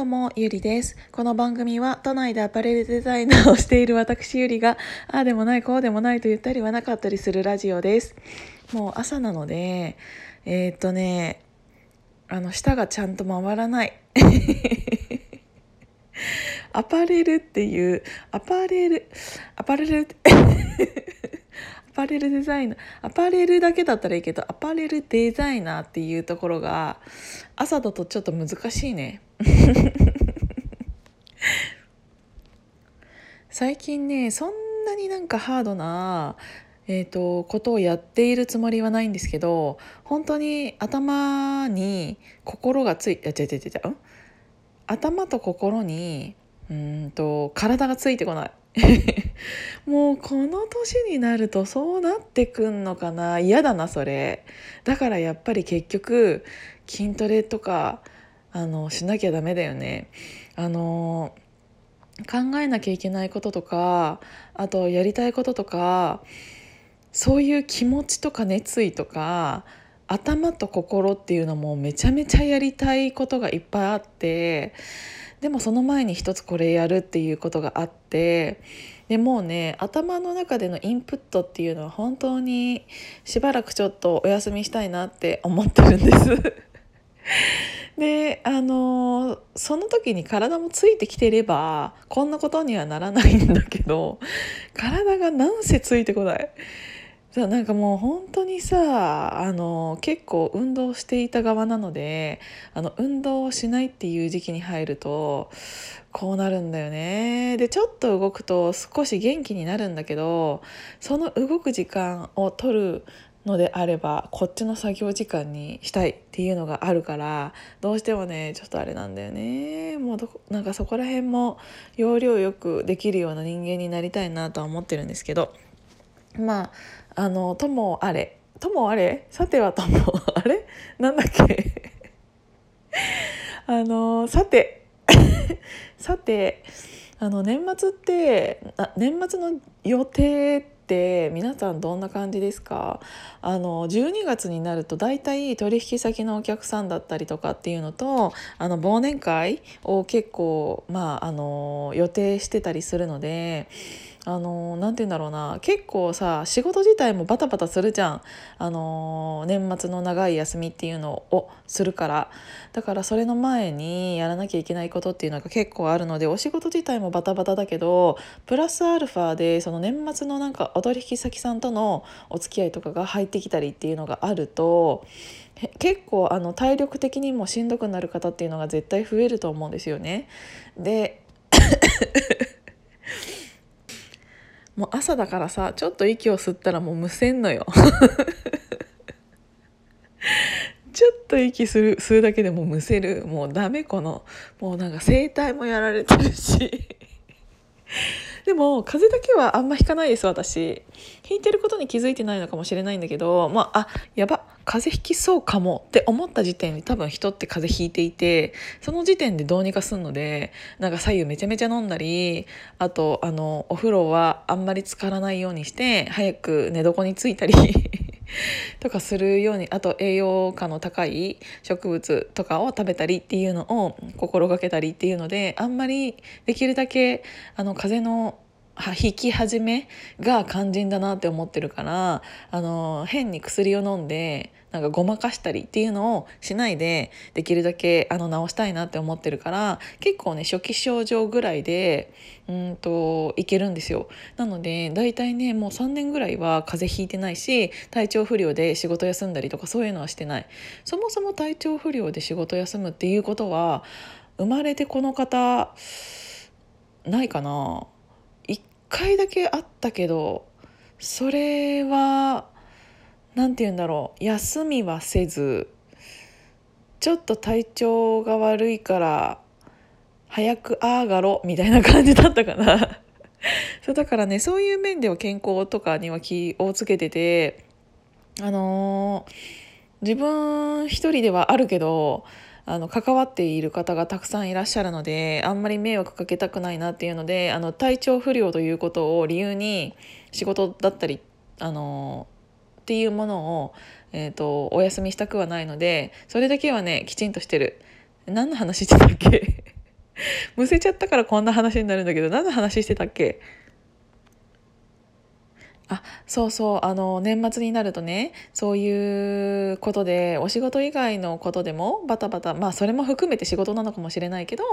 どうも、ゆりです。この番組は都内でアパレルデザイナーをしている私ゆりが、ああでもない、こうでもないと言ったりはなかったりするラジオです。もう朝なので、えー、っとね、あの、舌がちゃんと回らない。アパレルっていう、アパレル、アパレル、アパレルデザイナーアパレルだけだったらいいけどアパレルデザイナーっていうところが朝だとちょっと難しいね最近ねそんなになんかハードなえーと、ことをやっているつもりはないんですけど本当に頭に心がついて違う違う違う頭と心にうんと体がついてこない。もうこの年になるとそうなってくんのかな。嫌だなそれ。だからやっぱり結局筋トレとかあのしなきゃダメだよね。あの考えなきゃいけないこととかあとやりたいこととかそういう気持ちとか熱意とか頭と心っていうのもめちゃめちゃやりたいことがいっぱいあってでもその前に一つこれやるっていうことがあってでもうね頭の中でのインプットっていうのは本当にしばらくちょっとお休みしたいなって思ってるんです。であのその時に体もついてきてればこんなことにはならないんだけど体がなんせついてこない。さなんかもう本当にさあの結構運動していた側なのであの運動をしないっていう時期に入るとこうなるんだよねでちょっと動くと少し元気になるんだけどその動く時間を取るのであればこっちの作業時間にしたいっていうのがあるからどうしてもねちょっとあれなんだよね。もうどなんかそこら辺も要領よくできるような人間になりたいなとは思ってるんですけどまああのともあれともあれさてはともあれなんだっけ？あのさて さてあの年末って年末の予定って皆さんどんな感じですか？あの12月になると大体取引先のお客さんだったりとかっていうのとあの忘年会を結構まああの予定してたりするので。あのー、て言うんだろうな。結構さ仕事自体もバタバタするじゃん、あの、年末の長い休みっていうのをするから。だからそれの前にやらなきゃいけないことっていうのが結構あるのでお仕事自体もバタバタだけどプラスアルファでその年末のなんかお取引先さんとのお付き合いとかが入ってきたりっていうのがあると結構あの体力的にもしんどくなる方っていうのが絶対増えると思うんですよね。でもう朝だからさちょっと息を吸ったらもうむせんのよ。ちょっと息する吸うだけでもむせる。もうダメこの。もうなんか声帯もやられてるし。でも風邪だけはあんま引かないです私。引いてることに気づいてないのかもしれないんだけどまああやば。風邪ひきそうかもって思った時点で多分人って風邪ひいていてその時点でどうにかすんのでなんか左右めちゃめちゃ飲んだりあとあのお風呂はあんまり浸からないようにして早く寝床についたり とかするようにあと栄養価の高い植物とかを食べたりっていうのを心がけたりっていうのであんまりできるだけあの風邪の引き始めが肝心だなって思ってるからあの変に薬を飲んでなんかごまかしたりっていうのをしないでできるだけあの治したいなって思ってるから結構ね初期症状ぐらいでうんといけるんですよ。なので大体ねもう3年ぐらいは風邪ひいてないし体調不良で仕事休んだりとかそういうのはしてない。そもそも体調不良で仕事休むっていうことは生まれてこの方ないかな。1回だけあったけどそれは何て言うんだろう休みはせずちょっと体調が悪いから早くああがろみたいな感じだったかな。そうだからねそういう面では健康とかには気をつけててあのー、自分一人ではあるけどあの関わっている方がたくさんいらっしゃるのであんまり迷惑かけたくないなっていうのであの体調不良ということを理由に仕事だったりあのーっていうものを、えーと、お休みしたくはないのでそれだけはねきちんとしてる。何の話してたっけ？むせちゃったからこんな話になるんだけど何の話してたっけ？あそうそうあの年末になるとねそういうことでお仕事以外のことでもバタバタまあそれも含めて仕事なのかもしれないけど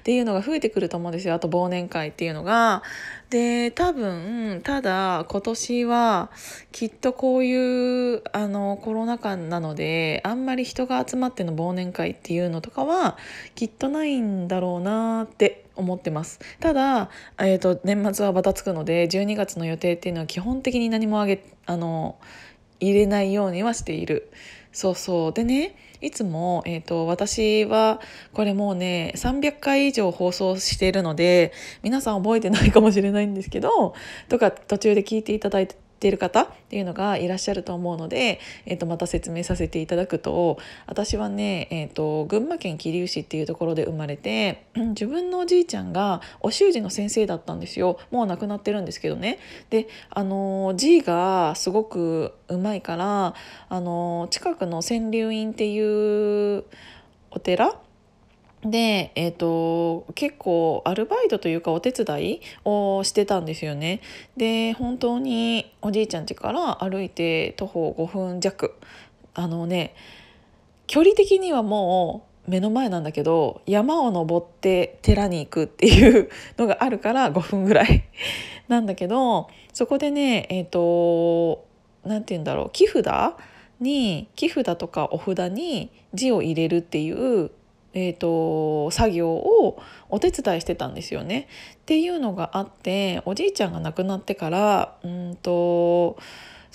っていうのが増えてくると思うんですよあと忘年会っていうのが。で多分ただ今年はきっとこういうあのコロナ禍なのであんまり人が集まっての忘年会っていうのとかはきっとないんだろうなって思ってます。ただ、えーと、年末はバタつくので12月の予定っていうのは基本的に何もあげあの入れないようにはしている。そうそう。でねいつも、えーと、私はこれもうね300回以上放送しているので皆さん覚えてないかもしれないんですけどとか途中で聞いていただいててる方っていうのがいらっしゃると思うので、えー、とまた説明させていただくと私はね、えーと、群馬県桐生市っていうところで生まれて、自分のおじいちゃんがお習字の先生だったんですよ。もう亡くなってるんですけどね。であの字がすごくうまいからあの近くの川柳院っていうお寺で、えーと、結構アルバイトというかお手伝いをしてたんですよね。で本当におじいちゃん家から歩いて徒歩5分弱あのね距離的にはもう目の前なんだけど山を登って寺に行くっていうのがあるから5分ぐらいなんだけどそこでねえっ、ー、と何て言うんだろう木札に木札とかお札に字を入れるっていうえーと、作業をお手伝いしてたんですよね。っていうのがあっておじいちゃんが亡くなってからうんと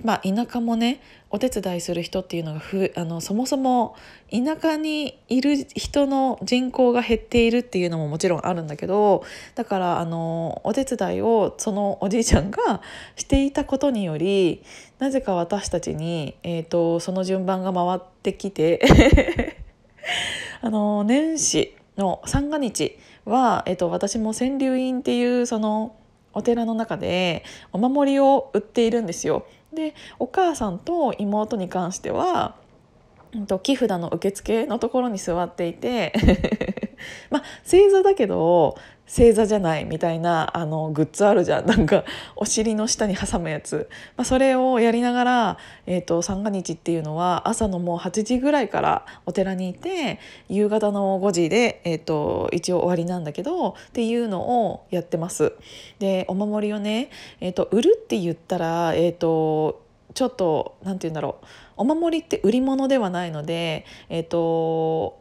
まあ田舎もねお手伝いする人っていうのがふあのそもそも田舎にいる人の人口が減っているっていうのももちろんあるんだけどだからあのお手伝いをそのおじいちゃんがしていたことによりなぜか私たちに、えーとその順番が回ってきてあの年始の三が日は、えっと、私も川柳院っていうそのお寺の中でお守りを売っているんですよ。でお母さんと妹に関しては木札の受付のところに座っていてまあ正座だけど正座じゃないみたいなあのグッズあるじゃん。なんかお尻の下に挟むやつ、まあ、それをやりながら、えーと、三が日っていうのは朝のもう8時ぐらいからお寺にいて夕方の5時で、えーと、一応終わりなんだけどっていうのをやってます。でお守りをね、えーと、売るって言ったら、えー、とちょっと何て言うんだろう。お守りって売り物ではないので、えー、と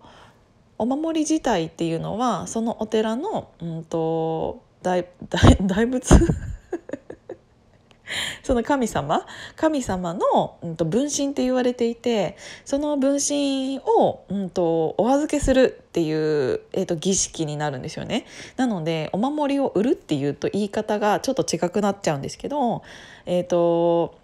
お守り自体っていうのはそのお寺の、うんと、大大 大仏？その神様？神様の、うんと、分身って言われていてその分身を、うんと、お預けするっていう、えーと、儀式になるんですよね。なのでお守りを売るっていうと言い方がちょっと違くなっちゃうんですけど、えー、と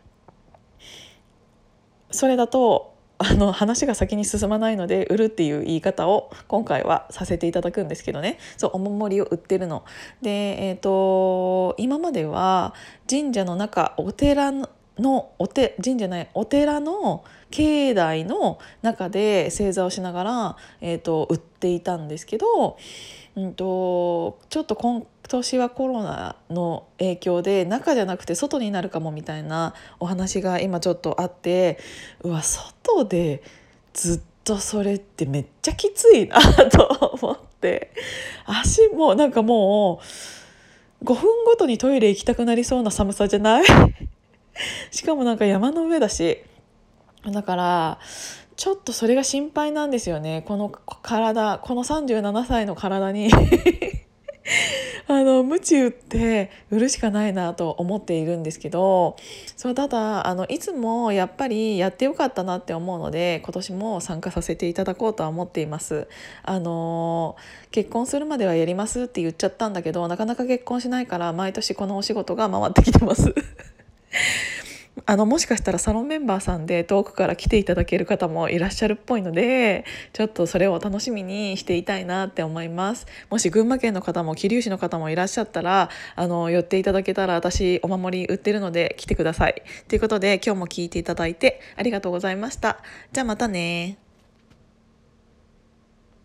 それだとあの話が先に進まないので売るっていう言い方を今回はさせていただくんですけどねそうお守りを売ってるの。で、えーと、今までは神社の中お寺のおて神社ないお寺の境内の中で正座をしながら、えーと、売っていたんですけど、うんと、ちょっと今回年はコロナの影響で中じゃなくて外になるかもみたいなお話が今ちょっとあってうわ外でずっとそれってめっちゃきついなと思って。足もなんかもう5分ごとにトイレ行きたくなりそうな寒さじゃない？しかもなんか山の上だし。だからちょっとそれが心配なんですよね。この体この37歳の体に。あの鞭打って売るしかないなと思っているんですけどそうただあのいつもやっぱりやってよかったなって思うので今年も参加させていただこうとは思っています。あの結婚するまではやりますって言っちゃったんだけどなかなか結婚しないから毎年このお仕事が回ってきてます。あのもしかしたらサロンメンバーさんで遠くから来ていただける方もいらっしゃるっぽいのでちょっとそれを楽しみにしていたいなって思います。もし群馬県の方も桐生市の方もいらっしゃったらあの寄っていただけたら私お守り売ってるので来てください。ということで今日も聞いていただいてありがとうございました。じゃあまたね